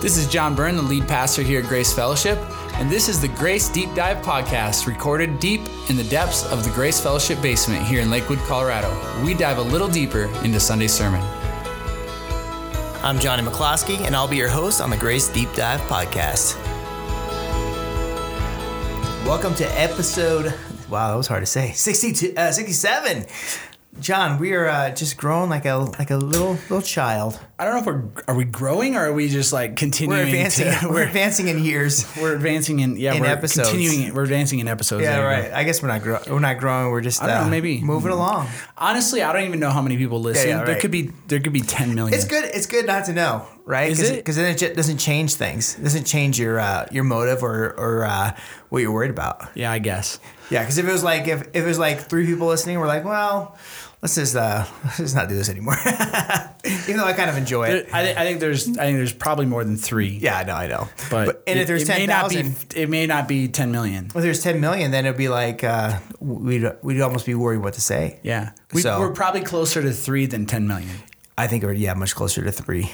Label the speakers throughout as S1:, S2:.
S1: This is John Byrne, the lead pastor here at Grace Fellowship, and this is the Grace Deep Dive podcast, recorded deep in the depths of the Grace Fellowship basement here in Lakewood, Colorado. We dive a little deeper into Sunday's sermon.
S2: I'm Johnny McCloskey, and I'll be your host on the Grace Deep Dive podcast. Welcome to episode, wow, that was hard to say, 62, uh, 67. John, we are uh, just growing like a like a little little child.
S1: I don't know if we're are we growing or are we just like continuing?
S2: We're advancing.
S1: To,
S2: we're, advancing in years.
S1: We're advancing in yeah.
S2: In
S1: we're
S2: episodes.
S1: continuing. We're advancing in episodes.
S2: Yeah,
S1: there
S2: right. I guess we're not grow- we're not growing. We're just
S1: I don't
S2: uh,
S1: know, maybe
S2: moving along.
S1: Honestly, I don't even know how many people listen.
S2: yeah,
S1: There
S2: right.
S1: could be there could be ten million.
S2: It's good. It's good not to know, right?
S1: Is it?
S2: Because then it doesn't change things. It doesn't change your uh, your motive or or uh, what you're worried about.
S1: Yeah, I guess.
S2: Yeah, because if it was like if, if it was like three people listening, we're like, well, let's just uh, let's just not do this anymore. Even though I kind of enjoy
S1: There-
S2: it.
S1: I, thi- I think there's I think there's probably more than three.
S2: Yeah, I know, I know.
S1: but,
S2: and
S1: it,
S2: if there's
S1: it
S2: ten
S1: may not be it may not be ten million.
S2: if there's ten million, then it'd be like uh, we'd we'd almost be worried what to say.
S1: Yeah, we,
S2: So-
S1: we're probably closer to three than ten million.
S2: I think we're yeah much closer to three.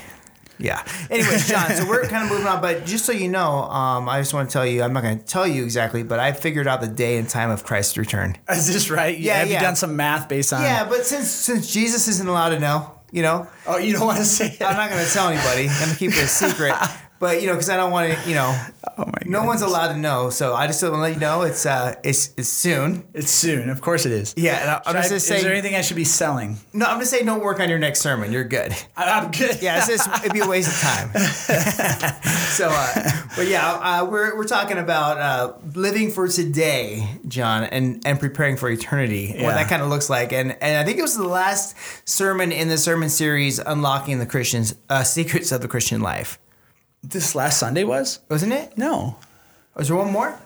S2: Yeah. Anyway, John, so we're kind of moving on, but just so you know, um, I just want to tell you, I'm not going to tell you exactly, but I figured out the day and time of Christ's return.
S1: Is this right?
S2: Yeah,
S1: Have
S2: yeah.
S1: you done some math based on?
S2: Yeah, but since since Jesus isn't allowed to know, you know,
S1: Oh, you don't want to say it.
S2: I'm not going to tell anybody. I'm going to keep it a secret. But you know, because I don't want to, you know,
S1: Oh my
S2: no one's allowed to know. So I just want to let you know it's uh it's it's soon.
S1: It's soon. Of course it is.
S2: Yeah, and I- I'm just
S1: I-
S2: gonna
S1: is there anything I should be selling?
S2: no. I'm just saying don't work on your next sermon. You're good.
S1: I- I'm good.
S2: Yeah, it's just, it'd be a waste of time. so, uh, but yeah, uh, we're we're talking about uh, living for today, John, and and preparing for eternity. What that kind of looks like, and and I think it was the last sermon in the sermon series, unlocking the Christians uh, secrets of the Christian life,
S1: this last Sunday was
S2: wasn't it?
S1: no, oh,
S2: Was there one more?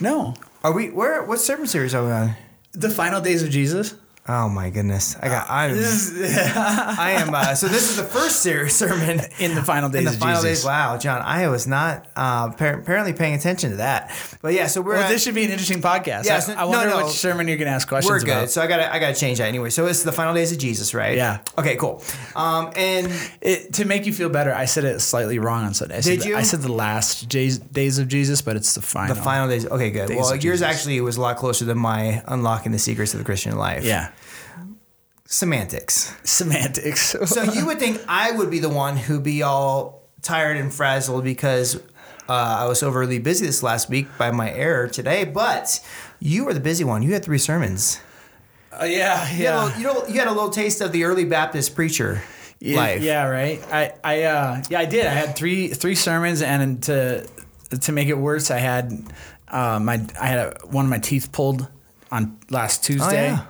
S1: no.
S2: Are we where? What sermon series are we on?
S1: The final days of Jesus.
S2: Oh my goodness! I got. I'm, I am. Uh, so this is the first ser- sermon
S1: In the final days
S2: in the
S1: of
S2: final
S1: Jesus.
S2: days. Wow, John, I was not uh, appar- apparently paying attention to that. But yeah, so we're
S1: Well,
S2: at-
S1: this should be an interesting podcast.
S2: Yeah,
S1: I- I, wonder
S2: no, no.
S1: which sermon you're going to ask questions
S2: we're good.
S1: about.
S2: So I got I got to change that anyway. So it's the final days of Jesus, right?
S1: Yeah.
S2: Okay, cool. Um, and
S1: It, to make you feel better, I said it slightly wrong on Sunday. I said
S2: Did
S1: the-
S2: you?
S1: I said the last days, days of Jesus, but it's the final.
S2: the final days. Okay, good.
S1: Days
S2: well, yours
S1: Jesus.
S2: actually was a lot closer than my unlocking the secrets of the Christian life.
S1: Yeah.
S2: Semantics.
S1: Semantics.
S2: So you would think I would be the one who'd be all tired and frazzled because uh, I was overly busy this last week by my error today, but you were the busy one. You had three sermons.
S1: Uh, yeah,
S2: You,
S1: yeah.
S2: had a, you know, you had a little taste of the early Baptist preacher
S1: Yeah,
S2: life.
S1: Yeah, right. I, I, uh, yeah, I did. I had three, three sermons, and to, to make it worse, I had, uh, my, I had a, one of my teeth pulled on last Tuesday,
S2: Oh, yeah.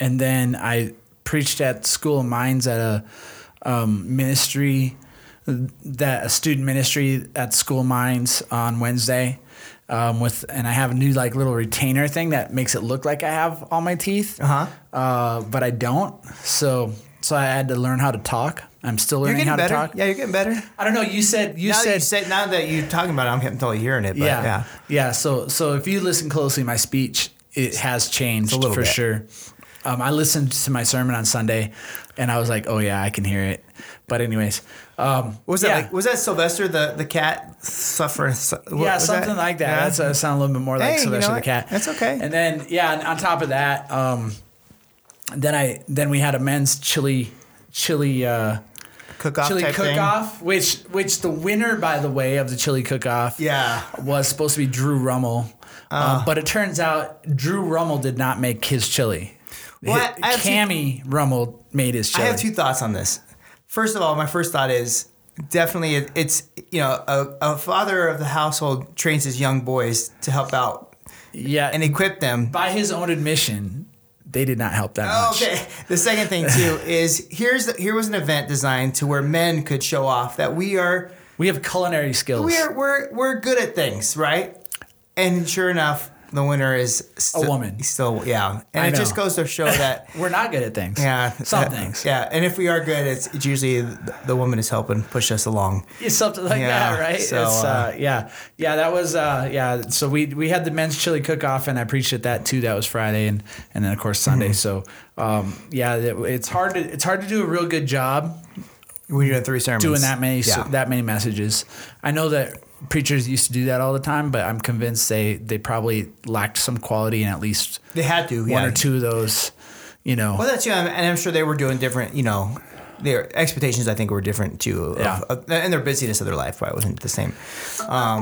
S1: and then I preached at School of Mines at a um, ministry, that a student ministry at School of Mines on Wednesday. Um, with and I have a new like little retainer thing that makes it look like I have all my teeth,
S2: Uh-huh.
S1: uh, but I don't. So so I had to learn how to talk. I'm still learning how
S2: better.
S1: to talk.
S2: Yeah, you're getting better.
S1: I don't know. You said you
S2: now, that
S1: said
S2: you say, now that you're talking about it, I'm getting totally hearing it. But
S1: yeah,
S2: yeah.
S1: yeah So so if you listen closely, my speech it has changed
S2: a little
S1: for
S2: bit.
S1: sure. Um, I listened to my sermon on Sunday, and I was like, oh yeah, I can hear it. But anyways, um,
S2: Was that
S1: yeah.
S2: like was that Sylvester the the cat suffering? su-
S1: yeah, something like that.
S2: Yeah.
S1: That's uh, sound a little bit more like
S2: Hey, you
S1: Sylvester
S2: know
S1: the? Cat.
S2: That's okay.
S1: And then yeah, on top of that, um, then I then we had a men's chili chili uh,
S2: cook off
S1: chili
S2: type
S1: cook
S2: thing.
S1: off, which which the winner by the way of the chili cook off
S2: Yeah.
S1: was supposed to be Drew Rummel,
S2: Ah.
S1: um, but it turns out Drew Rummel did not make his chili.
S2: Well, I- I have two-
S1: Cammy Rummel made his
S2: I have two thoughts on this. First of all, my first thought is definitely it, it's you know a, a father of the household trains his young boys to help out
S1: yeah,
S2: and equip them.
S1: by his own admission, they did not help that oh, much.
S2: Okay. The second thing too is here's the, here was an event designed to where men could show off that we are
S1: We have culinary skills.
S2: we're we're we're good at things, right? And sure enough, the winner is still,
S1: woman.
S2: Still, yeah. And
S1: I
S2: it just goes to show that.
S1: We're not good at things.
S2: Yeah,
S1: Some
S2: uh,
S1: things.
S2: Yeah, and if we are good, it's, it's usually the, the woman is helping push us along.
S1: It's something like
S2: Yeah,
S1: that, right?
S2: so,
S1: it's, uh,
S2: uh,
S1: yeah, yeah. That was uh, yeah. So we we had the men's chili cook off, and I preached at that too. That was Friday, and and then of course Sunday.
S2: Mm-hmm.
S1: So um, yeah, it, it's hard to it's hard to do a real good job
S2: When you're three sermons,
S1: doing that many
S2: Yeah.
S1: that many messages. I know that preachers used to do that all the time, but I'm convinced they they probably lacked some quality in at least
S2: They had to.
S1: one
S2: yeah.
S1: or two of those. You know,
S2: Well, that's yeah, and I'm sure they were doing different. You know, their expectations I think were different too. Of,
S1: Yeah.
S2: of- and their busyness of their life probably wasn't the same.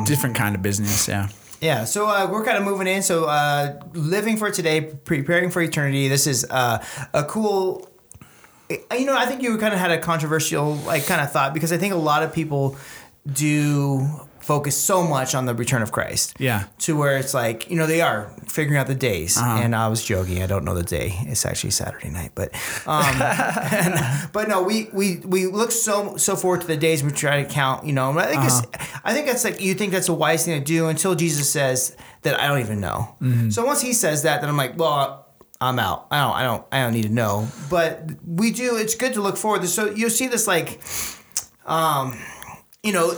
S1: different kind of business. Yeah.
S2: Yeah, so uh, we're kind of moving in. So uh, living for today, preparing for eternity. This is uh, a cool. You know, I think you kind of had a controversial like kind of thought because I think a lot of people do focus so much on the return of Christ.
S1: Yeah.
S2: To where it's like you know they are figuring out the days,
S1: Uh-huh.
S2: and I was joking. I don't know the day. It's actually Saturday night, but um, and- but no, we we we look so so forward to the days we try to count. You know, I think it's I think that's like you think that's a wise thing to do until Jesus says that I don't even know. So once he says that, then I'm like, well. I'm out. I don't. I don't. I don't need to know. But we do. It's good to look forward. So you'll see this like, um, you know,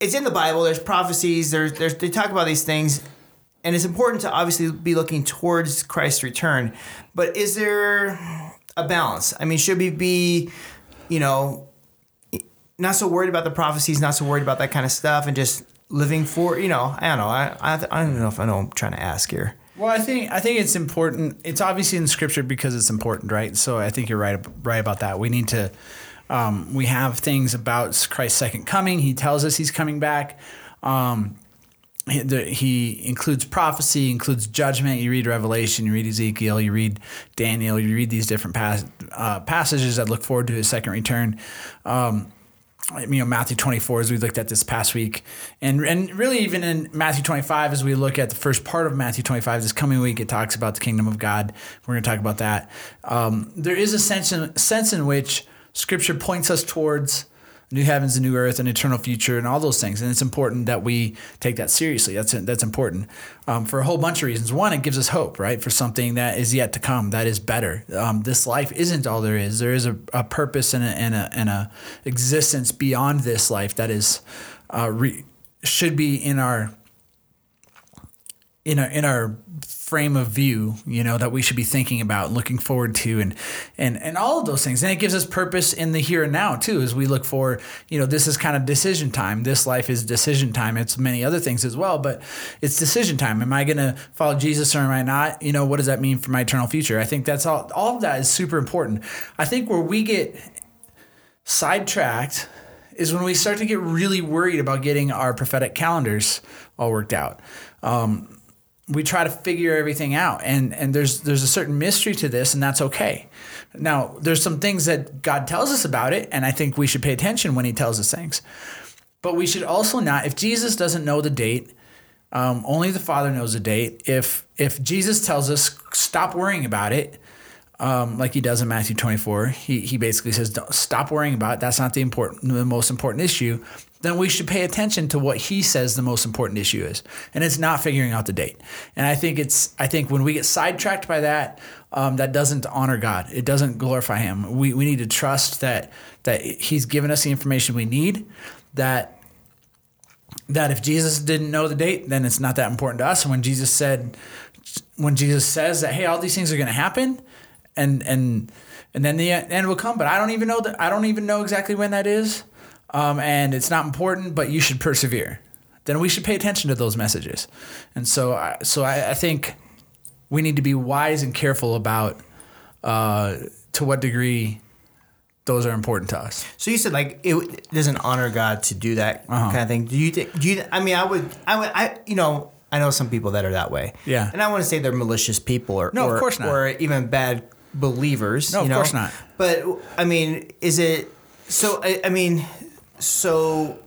S2: it's in the Bible. There's prophecies. There's, there's they talk about these things, and it's important to obviously be looking towards Christ's return. But is there a balance? I mean, should we be, you know, not so worried about the prophecies, not so worried about that kind of stuff, and just living for, you know, I don't know. I I, I don't know if I know I'm trying to ask here.
S1: Well, I think I think it's important. It's obviously in scripture because it's important, right? So I think you're right right about that. We need to. Um, we have things about Christ's second coming. He tells us he's coming back. Um, he, the, he includes prophecy, includes judgment. You read Revelation, you read Ezekiel, you read Daniel, you read these different pas- uh, passages that look forward to his second return. Um, you know Matthew 24 as we looked at this past week and and really even in Matthew 25 as we look at the first part of Matthew 25 this coming week it talks about the kingdom of God we're going to talk about that um, there is a sense in, sense in which scripture points us towards new heavens and new earth and eternal future and all those things. And it's important that we take that seriously. That's that's important um, for a whole bunch of reasons. One it gives us hope right for something that is yet to come that is better. Um, this life isn't all there is. There is a, a purpose and a, and a and a existence beyond this life that is uh, re- should be in our in our in our frame of view, you know, that we should be thinking about, looking forward to, and and and all of those things. And it gives us purpose in the here and now too, as we look for, you know, this is kind of decision time. This life is decision time. It's many other things as well, but it's decision time. Am I going to follow Jesus or am I not? You know, what does that mean for my eternal future? I think that's all. All of that is super important. I think where we get sidetracked is when we start to get really worried about getting our prophetic calendars all worked out. Um, we try to figure everything out, and and there's there's a certain mystery to this, and that's okay. Now, there's some things that God tells us about it, and I think we should pay attention when He tells us things. But we should also not, if Jesus doesn't know the date, um, only the Father knows the date. If if Jesus tells us stop worrying about it, um, like he does in Matthew 24, he, he basically says, stop worrying about it. That's not the important, the most important issue. Then we should pay attention to what he says the most important issue is, and it's not figuring out the date. And I think it's, I think when we get sidetracked by that, um, that doesn't honor God. It doesn't glorify Him. We, we need to trust that that He's given us the information we need. That that if Jesus didn't know the date, then it's not that important to us. And when Jesus said, when Jesus says that, hey, all these things are going to happen, and and and then the end will come, but I don't even know that I don't even know exactly when that is, um, and it's not important, but you should persevere. Then we should pay attention to those messages, and so I, so I, I think we need to be wise and careful about uh, to what degree those are important to us.
S2: So you said like it doesn't honor God to do that
S1: Uh-huh.
S2: kind of thing. Do you think? Do you? I mean, I would. I would. I you know. I know some people that are that way.
S1: Yeah.
S2: And I want to say they're malicious people or
S1: No, of course not.
S2: or even bad believers.
S1: No,
S2: you
S1: of course not.
S2: But I mean, is it so? I, I mean, so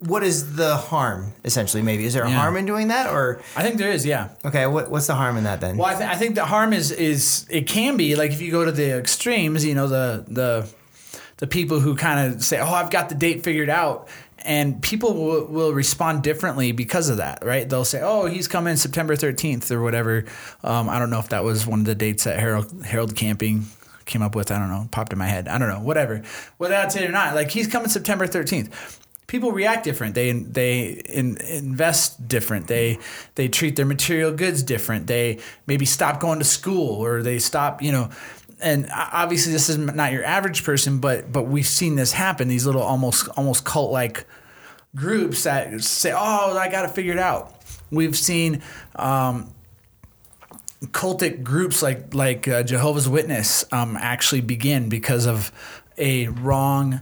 S2: what is the harm essentially? Maybe is there a
S1: Yeah.
S2: harm in doing that or
S1: I think there is, yeah.
S2: okay? What, what's the harm in that then?
S1: Well, I, th- I think the harm is is it can be like if you go to the extremes, you know, the the the people who kind of say, "Oh, I've got the date figured out," and people will, will respond differently because of that, right? They'll say, "Oh, he's coming September thirteenth or whatever." Um, I don't know if that was one of the dates at Harold Harold Camping came up with. I don't know, popped in my head. I don't know, whatever. Whether that's it or not, like he's coming September thirteenth people react different. They they in, invest different. They they treat their material goods different. They maybe stop going to school or they stop. You know, and obviously this is not your average person, but but we've seen this happen. These little almost almost cult like groups that say, "Oh, I got to figure it out." We've seen um, cultic groups like like uh, Jehovah's Witness um, actually begin because of a wrong.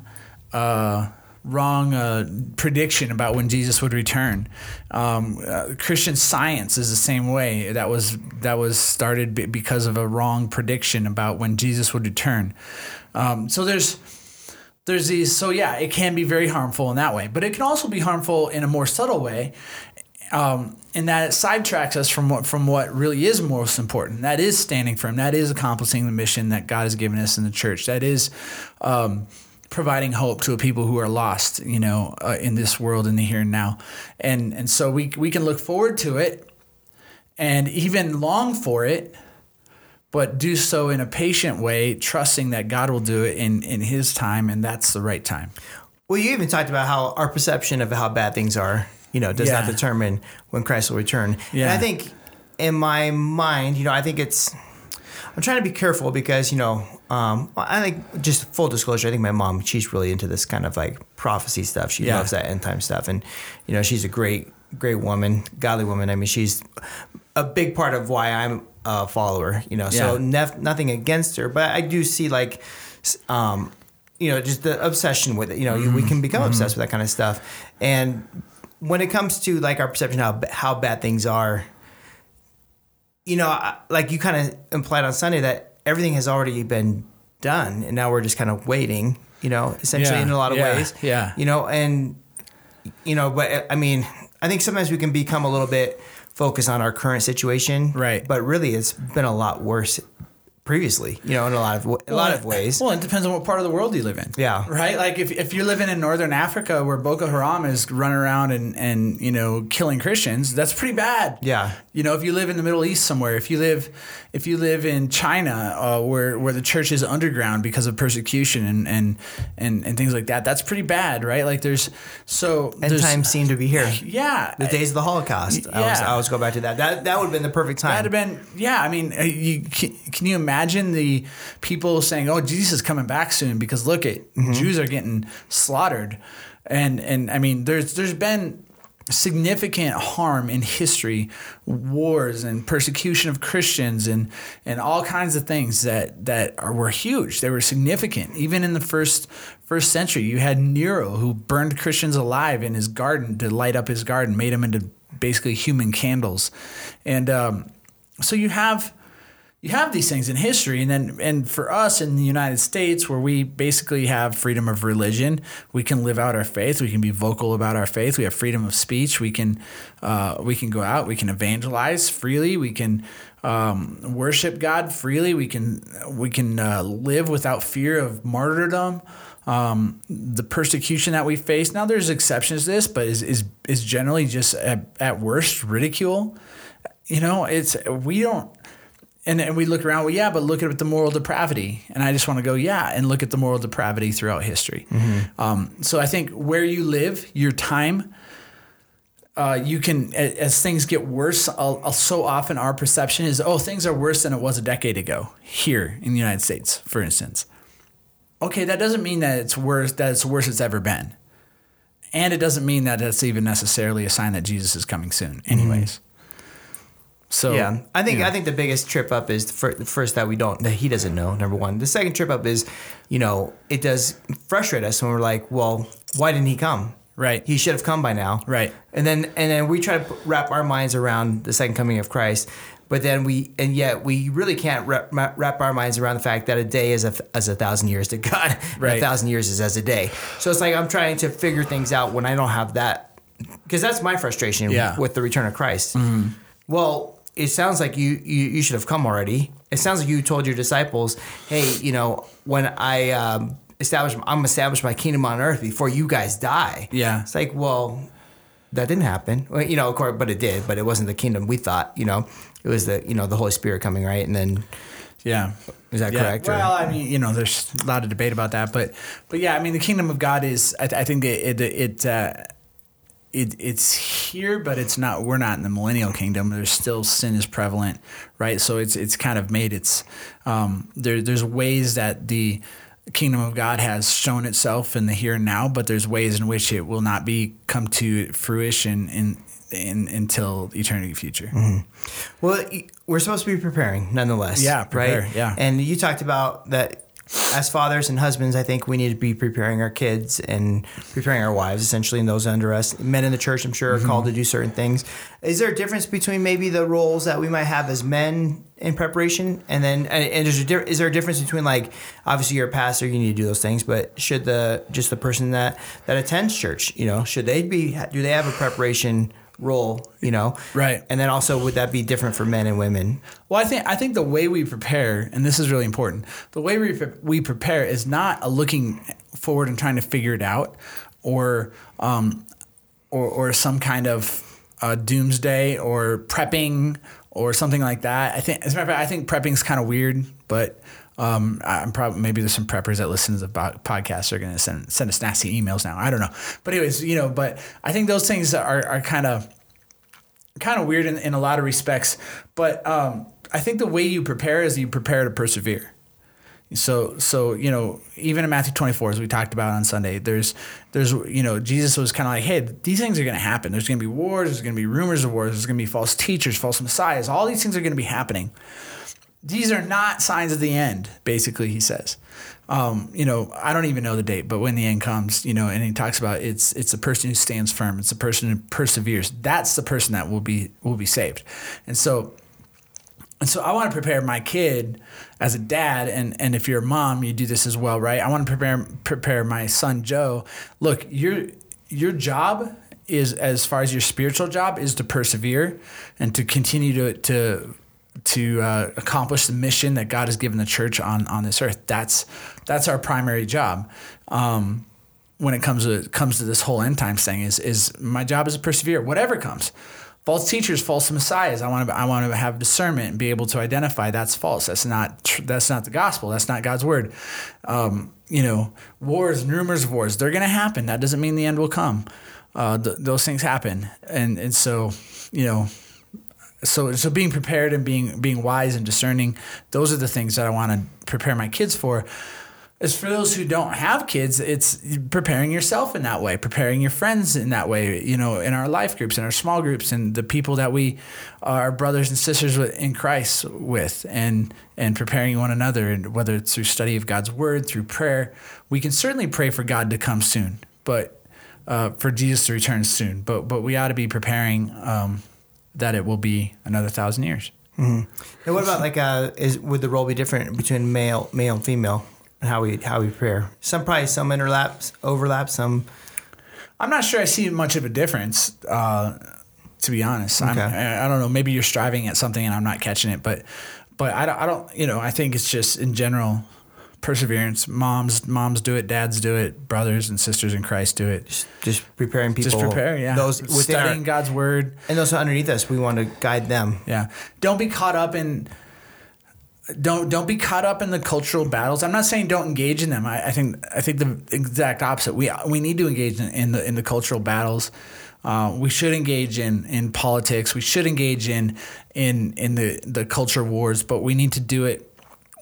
S1: Uh, wrong uh, prediction about when Jesus would return. Um, uh, Christian Science is the same way. That was that was started because of a wrong prediction about when Jesus would return. Um, so there's there's these. So yeah, it can be very harmful in that way, but it can also be harmful in a more subtle way. Um, in that it sidetracks us from what from what really is most important. That is standing firm. That is accomplishing the mission that God has given us in the church. That is um, providing hope to a people who are lost, you know, uh, in this world in the here and now. And and so we we can look forward to it and even long for it, but do so in a patient way, trusting that God will do it in in his time and that's the right time.
S2: Well, you even talked about how our perception of how bad things are, you know, does
S1: Yeah.
S2: not determine when Christ will return.
S1: Yeah.
S2: And I think in my mind, you know, I think it's I'm trying to be careful because, you know, um, I think just full disclosure, I think my mom, she's really into this kind of like prophecy stuff. She
S1: Yeah.
S2: loves that end time stuff. And, you know, she's a great, great woman, godly woman. I mean, she's a big part of why I'm a follower, you know, so
S1: Yeah.
S2: nef- nothing against her, but I do see like, um, you know, just the obsession with it. You know, you we can become obsessed with that kind of stuff. And when it comes to like our perception of how how bad things are, you know, like you kind of implied on Sunday that everything has already been done, and now we're just kind of waiting. You know, essentially
S1: Yeah,
S2: in a lot of
S1: yeah,
S2: ways.
S1: yeah.
S2: You know, and you know, but I mean, I think sometimes we can become a little bit focused on our current situation,
S1: Right.
S2: But really, it's been a lot worse previously. You know, in a lot of a lot of ways.
S1: Well, it depends on what part of the world you live in.
S2: Yeah.
S1: Right? Like if, if you're living in northern Africa where Boko Haram is running around and, and you know killing Christians, that's pretty bad.
S2: Yeah.
S1: You know, if you live in the Middle East somewhere, if you live if you live in China uh, where where the church is underground because of persecution and and, and, and things like that, that's pretty bad, right? Like there's so
S2: End
S1: there's,
S2: times seem to be here.
S1: Yeah.
S2: The days of the Holocaust. I always,
S1: Yeah.
S2: I always go back to that. That that would have been the perfect time.
S1: That'd have been, yeah. I mean, uh, you, can, can you imagine the people saying, "Oh, Jesus is coming back soon"? Because look, at Jews are getting slaughtered, and and I mean, there's there's been significant harm in history, wars and persecution of Christians, and and all kinds of things that that are, were huge. They were significant, even in the first first century. You had Nero who burned Christians alive in his garden to light up his garden, made them into basically human candles, and um, so you have you have these things in history and then and for us in the United States where we basically have freedom of religion we can live out our faith we can be vocal about our faith we have freedom of speech we can uh, we can go out we can evangelize freely we can um, worship God freely we can we can uh, live without fear of martyrdom. Um, the persecution that we face now there's exceptions to this but is is, is generally just at, at worst ridicule. You know it's we don't and, and we look around, well, yeah, but look at the moral depravity. And I just want to go, yeah, and look at the moral depravity throughout history. Um, so I think where you live, your time, uh, you can, a- as things get worse, I'll, I'll- so often our perception is, oh, things are worse than it was a decade ago here in the United States, for instance. Okay, that doesn't mean that it's worse, that it's worse it's ever been. And it doesn't mean that it's even necessarily a sign that Jesus is coming soon, anyways. So
S2: Yeah, I think
S1: you know.
S2: I think the biggest trip up is the fir- first that we don't that he doesn't know. Number one, the second trip up is, you know, it does frustrate us when we're like, well, why didn't he come?
S1: Right.
S2: He should have come by now.
S1: Right.
S2: And then and then we try to wrap our minds around the second coming of Christ, but then we and yet we really can't wrap, wrap our minds around the fact that a day is a as a thousand years to God.
S1: Right.
S2: A thousand years is as a day. So it's like I'm trying to figure things out when I don't have that because that's my frustration
S1: Yeah.
S2: with the return of Christ. Mm-hmm. Well, it sounds like you, you you should have come already. It sounds like you told your disciples, "Hey, you know, when I um, establish, I'm establish my kingdom on earth before you guys die."
S1: Yeah.
S2: it's like, well, that didn't happen. Well, you know, of course, but it did. But it wasn't the kingdom we thought. You know, it was the you know the Holy Spirit coming, right? And then
S1: Yeah.
S2: is that
S1: Yeah.
S2: correct? or-
S1: Well, I mean, you know, there's a lot of debate about that, but but yeah, I mean, the kingdom of God is, I, I think it it, it uh, it, it's here, but it's not. We're not in the millennial kingdom. There's still sin is prevalent, right? So it's it's kind of made its um, there. There's ways that the kingdom of God has shown itself in the here and now, but there's ways in which it will not be come to fruition in, in until eternity future.
S2: Mm-hmm. Well, we're supposed to be preparing nonetheless.
S1: Yeah, prepare,
S2: right.
S1: Yeah,
S2: and you talked about that as fathers and husbands, I think we need to be preparing our kids and preparing our wives, essentially, and those under us. Men in the church, I'm sure, are mm-hmm. called to do certain things. Is there a difference between maybe the roles that we might have as men in preparation, and then and is there, is there a difference between like obviously you're a pastor, you need to do those things, but should the just the person that that attends church, you know, should they be do they have a preparation? Role, you know?
S1: Right.
S2: And then also would that be different for men and women?
S1: Well, I think I think the way we prepare, and this is really important, the way we we prepare is not a looking forward and trying to figure it out, or um, or or some kind of uh, doomsday or prepping or something like that. I think as a matter of fact, I think prepping is kind of weird, but um, I'm probably maybe there's some preppers that listen to the podcast are going to send send us nasty emails now. I don't know, but anyways, you know, but I think those things are are kind of kind of weird in, in a lot of respects. But um, I think the way you prepare is you prepare to persevere. So so you know even in Matthew 24 as we talked about on Sunday there's there's you know Jesus was kind of like hey these things are going to happen there's going to be wars there's going to be rumors of wars there's going to be false teachers false messiahs all these things are going to be happening these are not signs of the end, basically, he says. Um, you know, I don't even know the date, but when the end comes, you know, and he talks about it's it's the person who stands firm, it's the person who perseveres. That's the person that will be will be saved. And so and so I want to prepare my kid as a dad, and, and if you're a mom, you do this as well, right? I want to prepare prepare my son Joe. Look, your your job is as far as your spiritual job is to persevere and to continue to to to uh, accomplish the mission that God has given the church on on this earth. That's that's our primary job. Um, when it comes to comes to this whole end times thing, is is my job is to persevere, whatever comes. False teachers, false messiahs. I want to I want to have discernment and be able to identify that's false. That's not that's not the gospel. That's not God's word. Um, you know, wars and rumors of wars. They're going to happen. That doesn't mean the end will come. Uh, th- those things happen, and and so you know so so being prepared and being being wise and discerning those are the things that I want to prepare my kids for. As for those who don't have kids it's preparing yourself in that way preparing your friends in that way you know in our life groups in our small groups and the people that we are brothers and sisters in Christ with and and preparing one another. And whether it's through study of God's word through prayer we can certainly pray for God to come soon but uh, for Jesus to return soon. But but we ought to be preparing um, that it will be another thousand years.
S2: Mm-hmm. And what about like uh, is would the role be different between male male and female and how we how we prepare? Some probably some interlaps overlap some.
S1: I'm not sure I see much of a difference. Uh, to be honest, okay. I, I don't know. Maybe you're striving at something and I'm not catching it, but but I don't, I don't you know I think it's just in general perseverance. Moms, moms do it. Dads do it. Brothers and sisters in Christ do it.
S2: Just, just preparing people.
S1: Just prepare. Yeah.
S2: Those
S1: studying our, God's word,
S2: and those underneath us, we want to guide them.
S1: Yeah. Don't be caught up in. Don't don't be caught up in the cultural battles. I'm not saying don't engage in them. I, I think I think the exact opposite. We we need to engage in, in the in the cultural battles. Uh, we should engage in in politics. We should engage in in in the the culture wars, but we need to do it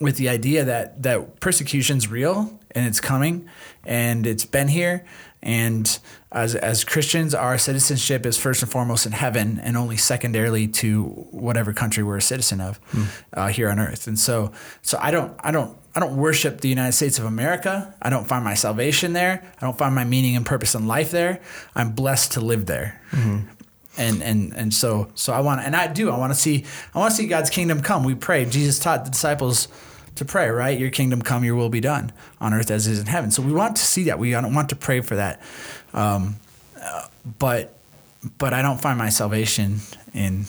S1: with the idea that that persecution's real and it's coming and it's been here. And as as Christians our citizenship is first and foremost in heaven and only secondarily to whatever country we're a citizen of hmm. uh, here on earth. And so so I don't I don't I don't worship the United States of America. I don't find my salvation there. I don't find my meaning and purpose in life there. I'm blessed to live there. Mm-hmm and and and so so I want and I do I want to see I want to see God's kingdom come. We pray. Jesus taught the disciples to pray, right? Your kingdom come, your will be done on earth as is in heaven. So we want to see that. We don't want to pray for that. Um, uh, but but I don't find my salvation in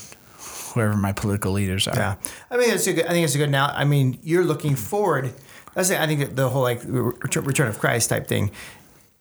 S1: whoever my political leaders are.
S2: Yeah, I mean, it's a good. I think it's a good. Now, I mean, you're looking forward. I think the whole like return of Christ type thing.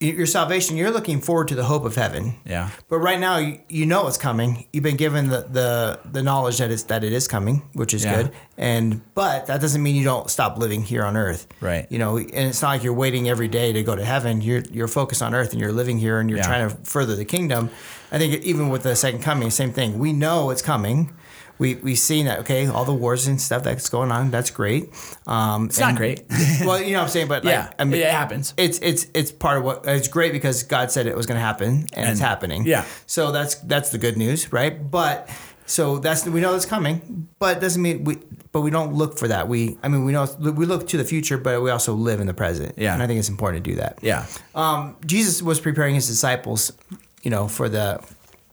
S2: Your salvation, you're looking forward to the hope of heaven.
S1: Yeah.
S2: But right now, you, you know it's coming. You've been given the, the, the knowledge that it's that it is coming, which is
S1: Yeah.
S2: good. And but that doesn't mean you don't stop living here on earth.
S1: Right.
S2: You know, and it's not like you're waiting every day to go to heaven. You're you're focused on earth and you're living here and you're
S1: Yeah.
S2: trying to further the kingdom. I think even with the second coming, same thing. We know it's coming. We we've seen that. Okay, all the wars and stuff that's going on. That's great. Um,
S1: It's not great.
S2: well, you know what I'm saying, but like,
S1: Yeah,
S2: I mean,
S1: it happens.
S2: It's it's it's part of what it's great because God said it was going to happen and, it's happening.
S1: yeah.
S2: So that's that's the good news, right? But so that's we know it's coming, but it doesn't mean we. But we don't look for that. We I mean we know we look to the future, but we also live in the present.
S1: Yeah.
S2: and I think it's important to do that.
S1: Yeah.
S2: Um, Jesus was preparing his disciples, you know, for the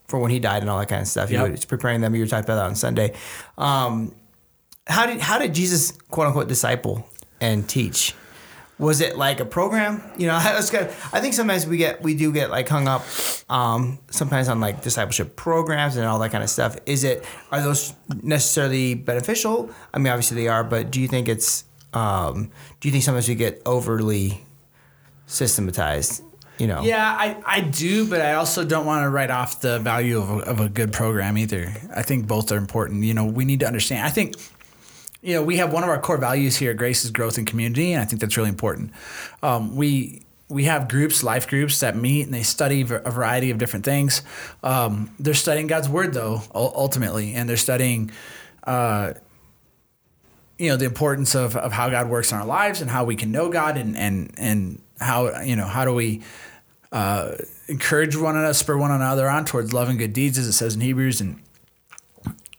S2: for when he died and all that kind of stuff.
S1: Yep.
S2: was preparing them. You were talking about that on Sunday. Um, how did how did Jesus quote unquote disciple and teach? Was it like a program? You know, I was gonna, I think sometimes we get we do get like hung up um, sometimes on like discipleship programs and all that kind of stuff. Is it are those necessarily beneficial? I mean, obviously they are, but do you think it's um, do you think sometimes we get overly systematized? You know,
S1: Yeah, I, I do, but I also don't want to write off the value of a, of a good program either. I think both are important. You know, we need to understand. I think, you know, we have one of our core values here Grace is growth and community, and I think that's really important. Um, we we have groups, life groups that meet and they study a variety of different things. Um, they're studying God's word though, ultimately, and they're studying. Uh, you know the importance of, of how God works in our lives and how we can know God and and and how you know how do we uh, encourage one another, spur one another on towards love and good deeds, as it says in Hebrews, and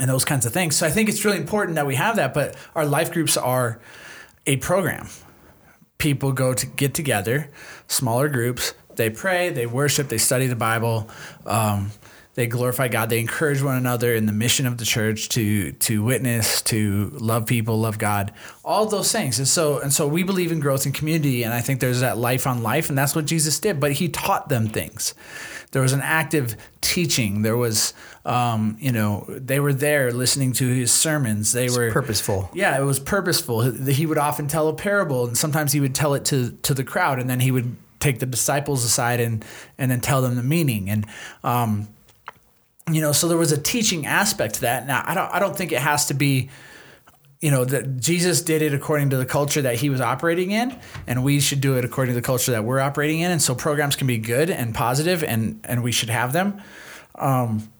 S1: and those kinds of things. So I think it's really important that we have that. But our life groups are a program. People go to get together, smaller groups. They pray, they worship, they study the Bible. Um, they glorify God. They encourage one another in the mission of the church to to witness, to love people, love God, all those things. And so and so we believe in growth and community. And I think there's that life on life, and that's what Jesus did. But he taught them things. There was an active teaching. There was, um, you know, they were there listening to his sermons. They were
S2: purposeful.
S1: yeah, it was purposeful. He he would often tell a parable, and sometimes he would tell it to to the crowd, and then he would take the disciples aside and and then tell them the meaning. And um, you know, so there was a teaching aspect to that. Now, I don't I don't think it has to be. You know that Jesus did it according to the culture that he was operating in, and we should do it according to the culture that we're operating in. And so programs can be good and positive, and and we should have them. Um,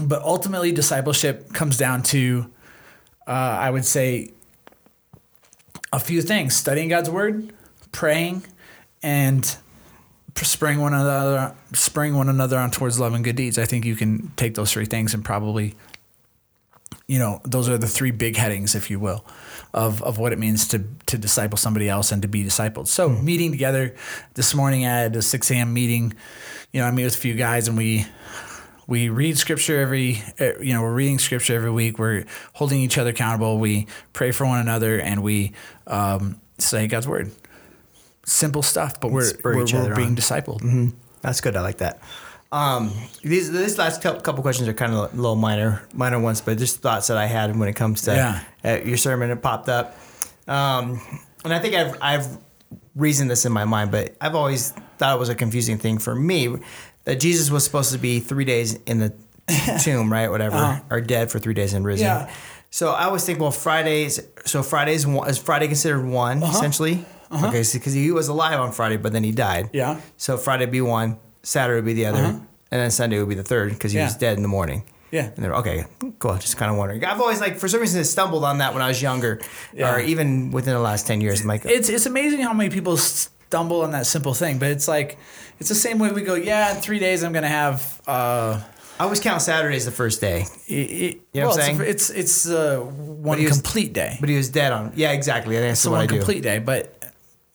S1: but ultimately, discipleship comes down to uh, I would say a few things: studying God's word, praying, and spurring one another, spurring one another on towards love and good deeds. I think you can take those three things and probably, you know, those are the three big headings, if you will, of of what it means to to disciple somebody else and to be discipled. So meeting together this morning at a six a.m. meeting, you know, I meet with a few guys and we we read scripture every uh, you know we're reading scripture every week we're holding each other accountable we pray for one another and we um, say god's word simple stuff but we're, we're, we're being
S2: on.
S1: discipled
S2: That's good. I like that. Um, these these last couple questions are kind of little minor minor ones, but just thoughts that I had when it comes to
S1: Yeah.
S2: uh, your sermon. It popped up, um, and I think I've I've reasoned this in my mind, but I've always thought it was a confusing thing for me that Jesus was supposed to be three days in the tomb, right? Whatever, or dead for three days and risen.
S1: Uh-huh. Yeah.
S2: So I always think, well, Fridays. So Fridays one- is Friday considered one essentially? Okay, because he was alive on Friday, but then he died.
S1: Uh-huh. Yeah.
S2: So Friday would be one, Saturday would be the other, and then Sunday would be the third because he was
S1: Uh-huh.
S2: Dead in the morning.
S1: Yeah.
S2: And they're okay, cool. Just kind of wondering. I've always like for some reason stumbled on that when I was younger,
S1: Yeah.
S2: or even within the last ten years. I'm like,
S1: it's it's amazing how many people stumble on that simple thing but it's like it's the same way we go yeah in three days i'm gonna have uh
S2: I always count Saturdays the first day, You know what I'm saying?
S1: it's it's, it's uh, one
S2: was-
S1: complete day
S2: but he was dead on. Yeah, exactly. I think that's
S1: so
S2: what I
S1: one
S2: do.
S1: complete day but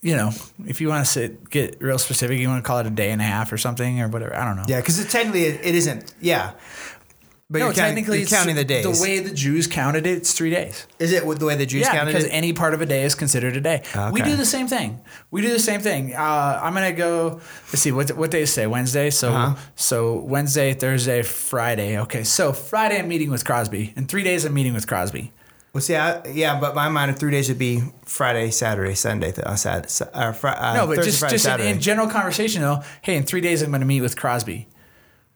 S1: you know if you want to sit get real specific you want to call it a day and a half or something or whatever i don't know
S2: Yeah, because technically it, it isn't. Yeah, but
S1: no,
S2: you're, counting,
S1: technically,
S2: you're
S1: it's
S2: counting the days.
S1: The way the Jews counted it, it's three days.
S2: is it with the way the Jews
S1: yeah,
S2: counted
S1: because
S2: it?
S1: any part of a day is considered a day. We do the same thing. We do the same thing. Uh, I'm gonna go. Let's see what what day is today? Wednesday. So
S2: Uh-huh.
S1: so Wednesday, Thursday, Friday. Okay, so Friday I'm meeting with Crosby. In three days I'm meeting with Crosby.
S2: Well, see, I, yeah, but my mind of three days would be Friday, Saturday, Sunday, th- uh, Saturday, uh, fr- uh,
S1: No, but
S2: Thursday,
S1: just
S2: Friday,
S1: just in, in general conversation though. Hey, in three days I'm going to meet with Crosby.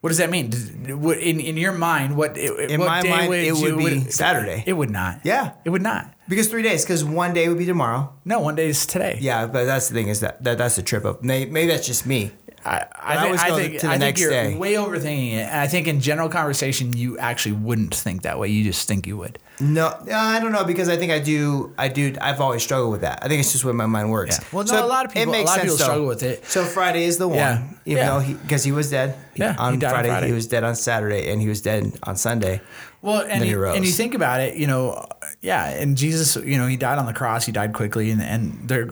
S1: What does that mean? In in your mind, what
S2: In
S1: what
S2: my
S1: day
S2: mind, it
S1: you-
S2: would be Saturday.
S1: It would not.
S2: Yeah.
S1: it would not.
S2: because three days, because one day would be tomorrow.
S1: No, one day is today.
S2: Yeah, but that's the thing is that, that that's the trip up. Maybe, maybe that's just me.
S1: I, I,
S2: I
S1: think,
S2: always
S1: I think,
S2: to the
S1: I think
S2: next
S1: you're
S2: day.
S1: way overthinking it. And I think in general conversation, you actually wouldn't think that way. You just think you would.
S2: No, no, I don't know because I think I do. I do. I've always struggled with that. I think it's just where my mind works.
S1: Yeah. Well, no, a lot of people- a lot of people struggle with it.
S2: So Friday is the one.
S1: Yeah.
S2: Even
S1: Yeah.
S2: though because he, was dead.
S1: Yeah,
S2: On
S1: he
S2: Friday,
S1: Friday.
S2: he was dead on Saturday, and he was dead on Sunday.
S1: Well, and
S2: he
S1: you, and you think about it, you know, yeah, and Jesus, you know, he died on the cross. He died quickly, and, and their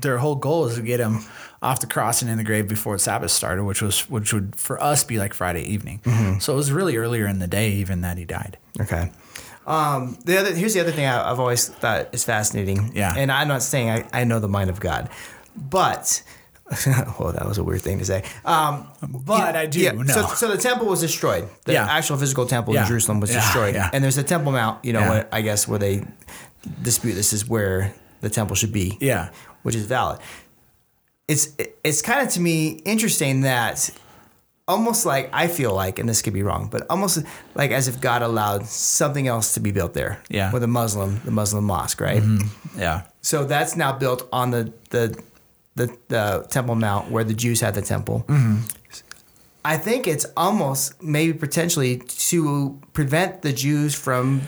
S1: their whole goal is to get him off the cross and in the grave before Sabbath started, which was which would for us be like Friday evening.
S2: Mm-hmm.
S1: So it was really earlier in the day, even that he died.
S2: Okay. Um, the other here's the other thing I, I've always thought is fascinating.
S1: Yeah.
S2: And I'm not saying I, I know the mind of God, but well, that was a weird thing to say. Um,
S1: But I do know.
S2: So, so the temple was destroyed. The
S1: Yeah.
S2: actual physical temple
S1: Yeah.
S2: in Jerusalem was
S1: Yeah,
S2: destroyed.
S1: yeah.
S2: And there's a Temple Mount, you know,
S1: Yeah.
S2: where, I guess where they dispute this is where the temple should be.
S1: Yeah.
S2: Which is valid. It's it's kind of to me interesting that almost like I feel like, and this could be wrong, but almost like as if God allowed something else to be built there.
S1: Yeah.
S2: With a Muslim, the Muslim mosque, right? Mm-hmm.
S1: Yeah.
S2: So that's now built on the the the, the Temple Mount where the Jews had the temple. Mm-hmm. I think it's almost maybe potentially to prevent the Jews from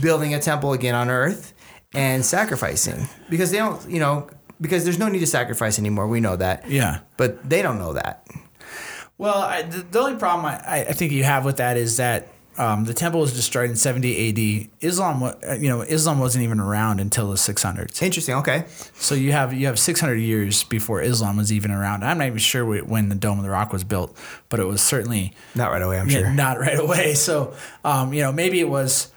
S2: building a temple again on earth and sacrificing because they don't, you know, because there's no need to sacrifice anymore. We know that.
S1: Yeah.
S2: But they don't know that.
S1: Well, I, the, the only problem I, I think you have with that is that um, the temple was destroyed in 70 AD. Islam, uh, you know, Islam wasn't even around until the 600s.
S2: Interesting. Okay.
S1: So you have you have 600 years before Islam was even around. I'm not even sure when the Dome of the Rock was built, but it was certainly
S2: Not right away, I'm sure.
S1: not right away. So um, you know maybe it was.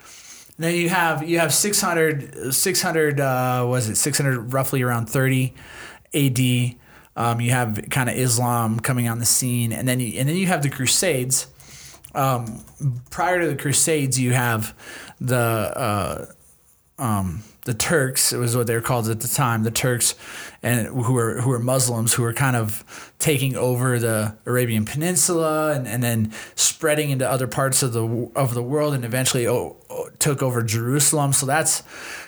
S1: Then you have you have 600 600 uh, was it 600 roughly around 30 A.D. Um, you have kind of Islam coming on the scene, and then you, and then you have the Crusades. Um, prior to the Crusades, you have the uh, um, the Turks. It was what they were called at the time. The Turks, and who were who were Muslims, who were kind of taking over the Arabian Peninsula and, and then spreading into other parts of the of the world, and eventually oh, oh, took over Jerusalem. So that's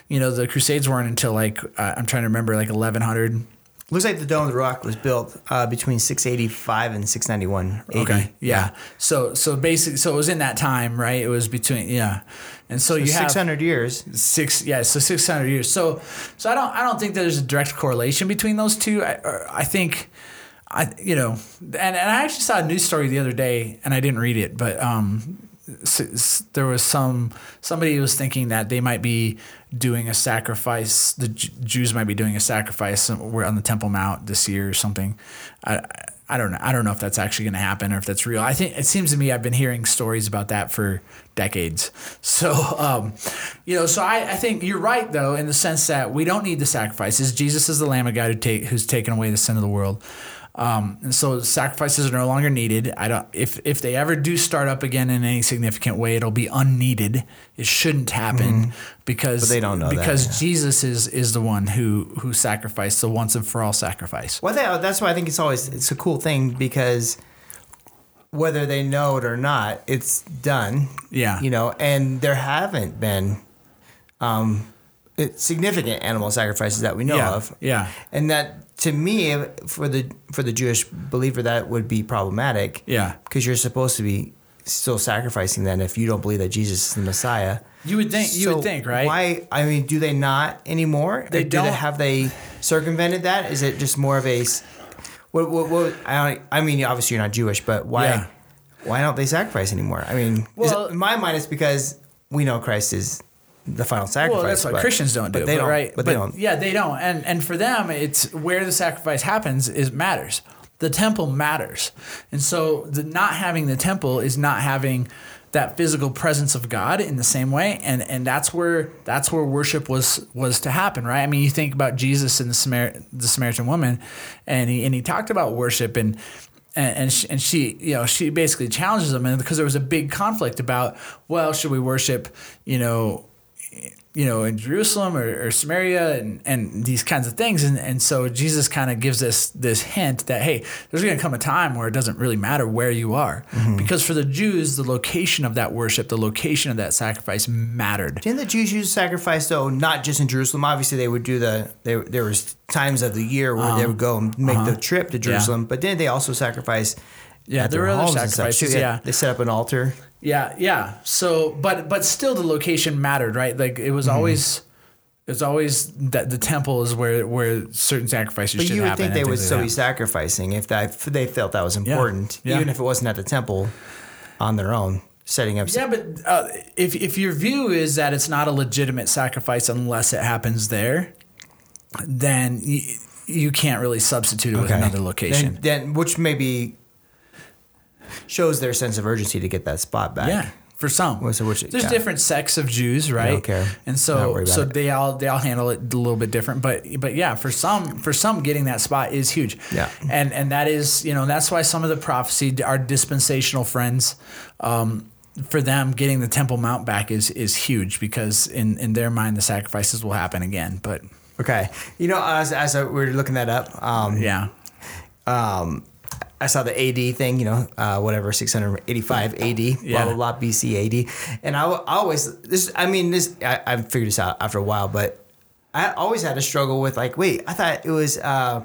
S1: you know the Crusades weren't until like uh, I'm trying to remember like 1100.
S2: Looks like the Dome of the Rock was built uh, between 685 and 691 AD.
S1: Okay, yeah. So so basically, so it was in that time, right? It was between yeah, and so, you have
S2: 600 years.
S1: six yeah so 600 years so so i don't i don't think there's a direct correlation between those two i, or I think i you know and, and i actually saw a news story the other day and i didn't read it but um there was some somebody was thinking that they might be doing a sacrifice the jews might be doing a sacrifice somewhere on the temple mount this year or something i I don't know. I don't know if that's actually going to happen or if that's real. I think it seems to me I've been hearing stories about that for decades. So, um, you know, so I, I think you're right though in the sense that we don't need the sacrifices. Jesus is the Lamb of God who take who's taken away the sin of the world. Um, and so sacrifices are no longer needed. I don't. If if they ever do start up again in any significant way, it'll be unneeded. It shouldn't happen because
S2: Mm-hmm. But they don't know that,
S1: because
S2: yeah.
S1: Jesus is is the one who who sacrificed the once and for all sacrifice.
S2: Well, that, that's why I think it's always it's a cool thing because whether they know it or not, it's done.
S1: Yeah.
S2: You know, and there haven't been um, Uh, significant animal sacrifices that we know
S1: Yeah,
S2: of.
S1: yeah.
S2: And that to me, for the for the Jewish believer, that would be problematic.
S1: Yeah.
S2: Because you're supposed to be still sacrificing then if you don't believe that Jesus is the Messiah.
S1: You would think. You would think, right?
S2: Why? I mean, do they not anymore?
S1: They
S2: do
S1: don't.
S2: have they circumvented that? Is it just more of a? What? What? what I, don't, I mean, obviously you're not Jewish, but why?
S1: Yeah.
S2: Why don't they sacrifice anymore? I mean,
S1: Well-
S2: it- in my mind, it's because we know Christ is the final sacrifice.
S1: Well, that's what
S2: but-
S1: Christians don't do
S2: but they
S1: but
S2: don't,
S1: right?
S2: But, they don't.
S1: Yeah, they don't. And and for them, it's where the sacrifice happens is matters. The temple matters, and so the not having the temple is not having that physical presence of God in the same way, and and that's where that's where worship was was to happen, right? I mean, you think about Jesus and the Samar- the Samaritan woman, and he and he talked about worship and. And and she, and she, you know, she basically challenges them, and because there was a big conflict about, well, should we worship, you know, you know, in Jerusalem or, or Samaria and, and these kinds of things. And, and so Jesus kind of gives us this hint that, hey, there's going to come a time where it doesn't really matter where you are.
S2: Mm-hmm.
S1: Because for the Jews, the location of that worship, the location of that sacrifice mattered.
S2: Didn't the Jews use sacrifice though? Not just in Jerusalem. Obviously, they would do the. They, there was times of the year where they would go and make the trip to Jerusalem. But didn't they also sacrifice?
S1: Yeah, there were other
S2: and stuff,
S1: yeah.
S2: they set up an altar.
S1: Yeah, yeah. So, but but still, the location mattered, right? Like it
S2: Mm-hmm.
S1: was always, it was always that the temple is where where certain sacrifices
S2: But
S1: should
S2: you would
S1: happen.
S2: think they would still be sacrificing if that if they felt that was important,
S1: Yeah.
S2: even if it wasn't at the temple, on their own, setting up.
S1: Yeah, but uh, if if your view is that it's not a legitimate sacrifice unless it happens there, then you, you can't really substitute it with another location.
S2: Then, then which maybe shows their sense of urgency to get that spot back.
S1: yeah, for some.
S2: So which-
S1: There's
S2: yeah.
S1: different sects of Jews, right?
S2: don't care.
S1: And so so
S2: it.
S1: they all they all handle it a little bit different. But but yeah, for some for some getting that spot is huge.
S2: Yeah.
S1: And and that is you know that's why some of the prophecy our dispensational friends. Um, for them, getting the Temple Mount back is is huge because in, in their mind the sacrifices will happen again. But
S2: Okay. You know, as as we are looking that up, um,
S1: yeah,
S2: um, I saw the AD thing, you know, uh, whatever, 685 AD,
S1: Yeah.
S2: blah, blah, blah, BC AD. And I, I always, this, I mean, this, I, I figured this out after a while, but I always had a struggle with like, wait, I thought it was uh,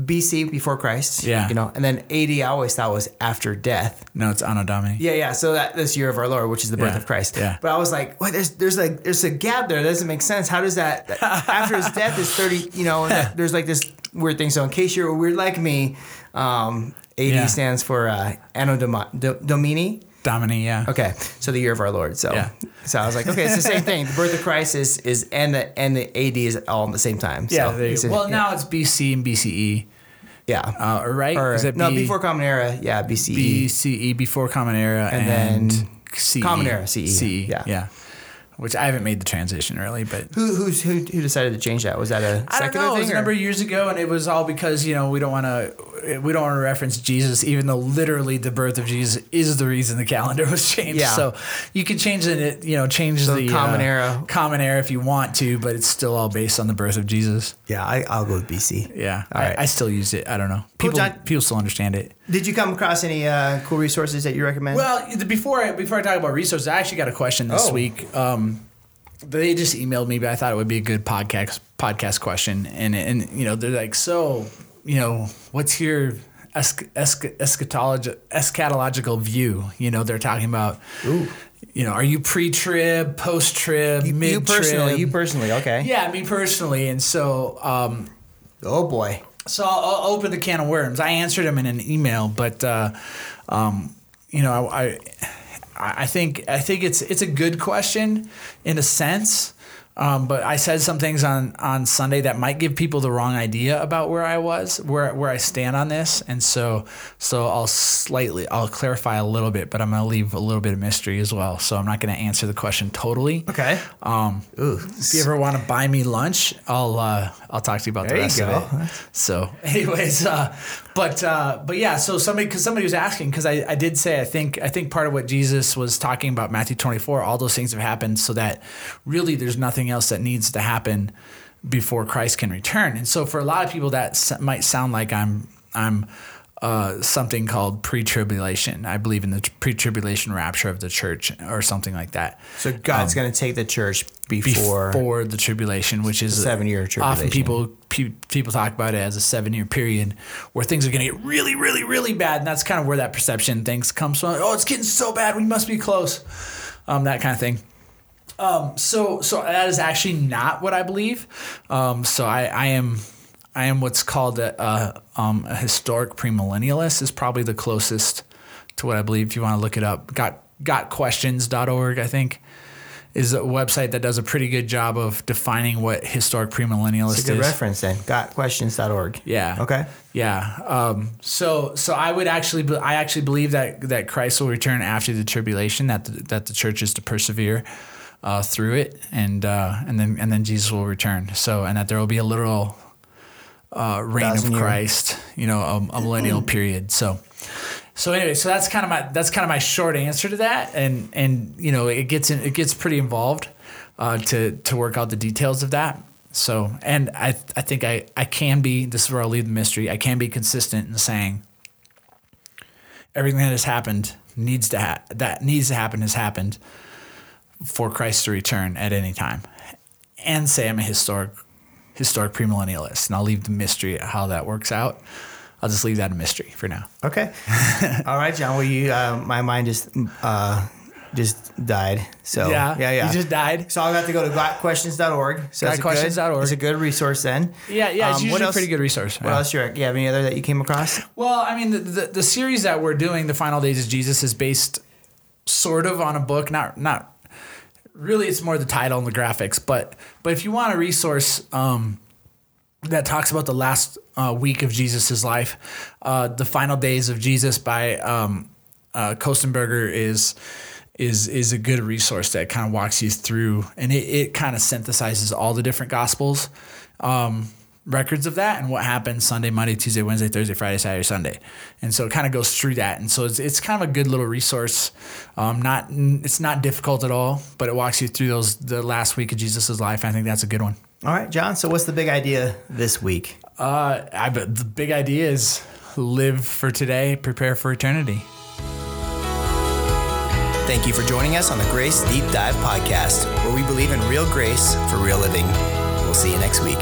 S2: BC before Christ,
S1: Yeah.
S2: you know, and then AD I always thought was after death.
S1: no, it's Anno Domini.
S2: Yeah, yeah. So that this year of our Lord, which is the birth
S1: Yeah,
S2: of Christ.
S1: yeah.
S2: But I was like, wait, There's there's like there's a gap there. That doesn't make sense. How does that after his death is thirty? You know, and that- there's like this weird thing. So in case you're weird like me, um, AD
S1: Yeah.
S2: stands for uh, Anno Dom- Do- Domini.
S1: Domini, yeah.
S2: Okay, so the year of our Lord. So
S1: Yeah.
S2: so I was like, okay, it's the same thing. The birth of Christ is is and the and the AD is all at the same time.
S1: Yeah.
S2: So
S1: there you
S2: it's
S1: go. well, now it's BC and BCE,
S2: yeah.
S1: uh, right?
S2: or,
S1: Is it
S2: no,
S1: B-
S2: before Common Era, yeah, BCE.
S1: BCE before Common Era
S2: And
S1: and,
S2: then
S1: CE.
S2: Common Era, CE,
S1: CE,
S2: yeah.
S1: yeah. Which I haven't made the transition really, but
S2: who who's who who decided to change that? Was that a
S1: I don't know. It
S2: thing?
S1: was a
S2: or-
S1: number of years ago, and it was all because you know we don't want to we don't want to reference Jesus, even though literally the birth of Jesus is the reason the calendar was changed.
S2: Yeah.
S1: So you can change it, you know, change
S2: So
S1: the
S2: Common
S1: uh,
S2: Era.
S1: common era if you want to, but it's still all based on the birth of Jesus.
S2: Yeah, I, I'll go with BC.
S1: Yeah,
S2: All
S1: I,
S2: right.
S1: I still use it. I don't know. People people still understand it.
S2: Did you come across any uh, cool resources that you recommend?
S1: Well, before I, before I talk about resources, I actually got a question this
S2: Oh.
S1: week. Um, they just emailed me, but I thought it would be a good podcast podcast question, and and you know they're like, so you know, what's your esch- eschatologi- eschatological view? You know, they're talking about. You know, are you pre-trib, post-trib,
S2: you,
S1: mid-trib?
S2: you personally, you personally, okay.
S1: yeah, me personally, and so um,
S2: Oh boy.
S1: so I'll, I'll open the can of worms. I answered him in an email, but uh, um, you know, I, I I think I think it's it's a good question in a sense. Um, but I said some things on, on Sunday that might give people the wrong idea about where I was, where where I stand on this, and so so I'll slightly I'll clarify a little bit, but I'm gonna leave a little bit of mystery as well. So I'm not gonna answer the question totally.
S2: Okay.
S1: Um,
S2: Ooh.
S1: if you ever want to buy me lunch, I'll uh, I'll talk to you about
S2: There
S1: the rest of it. So, anyways, uh, but uh, but yeah, so somebody because somebody was asking because I, I did say I think I think part of what Jesus was talking about Matthew 24, all those things have happened so that really there's nothing else that needs to happen before Christ can return. And so for a lot of people that might sound like I'm I'm uh, something called pre-tribulation. I believe in the pre-tribulation rapture of the church or something like that.
S2: So God's going to take the church before.
S1: before the tribulation, which is
S2: seven-year tribulation.
S1: Often people pe- people talk about it as a seven year period where things are going to get really, really, really bad, and that's kind of where that perception things comes from. Oh, it's getting so bad, we must be close. Um, that kind of thing. Um, so so that is actually not what I believe. Um, so I, I am I am what's called a, a, um, a historic premillennialist is probably the closest to what I believe. If you want to look it up, got gotquestions.org, I think, is a website that does a pretty good job of defining what historic premillennialist
S2: It's a good
S1: is.
S2: reference then. Gotquestions.org.
S1: Yeah.
S2: Okay.
S1: Yeah. Um, so so I would actually I actually believe that that Christ will return after the tribulation that the, that the church is to persevere uh, through it and uh, and then and then Jesus will return. So and that there will be a literal uh, reign of
S2: Thousand.
S1: Christ, you know, a, a millennial period. So so anyway, so that's kind of my that's kind of my short answer to that, and and you know it gets in, it gets pretty involved uh, to to work out the details of that. So and I I think I I can be this is where I'll leave the mystery. I can be consistent in saying everything that has happened needs to ha- that needs to happen has happened for Christ to return at any time, and say I'm a historic historic premillennialists. and I'll leave the mystery of how that works out. I'll just leave that a mystery for now.
S2: Okay. All right, John. Well, you, uh, my mind just, uh, just died. So
S1: Yeah,
S2: yeah, yeah.
S1: you just died.
S2: So I'll have to go to gotquestions.org. So that's a good-
S1: Gotquestions.org.
S2: It's a good resource then.
S1: Yeah, yeah, it's
S2: Um,
S1: usually
S2: what
S1: a pretty good resource.
S2: What
S1: yeah.
S2: else? You, you have any other that you came across?
S1: Well, I mean, the, the the series that we're doing, the Final Days of Jesus, is based sort of on a book. Not not really. It's more the title and the graphics. But but if you want a resource um, that talks about the last uh, week of Jesus's life, uh, the Final Days of Jesus by um, uh, Kostenberger is. Is, is a good resource that kind of walks you through and it, it kind of synthesizes all the different gospels um, records of that and what happened Sunday, Monday, Tuesday, Wednesday, Thursday, Friday, Saturday, Sunday. And so it kind of goes through that. And so it's, it's kind of a good little resource. Um, not it's not difficult at all, but it walks you through those the last week of Jesus's life. I think that's a good one.
S2: All right, John. So what's the big idea this week?
S1: Uh, I bet the big idea is live for today, prepare for eternity.
S2: Thank you for joining us on the Grace Deep Dive podcast, where we believe in real grace for real living. We'll see you next week.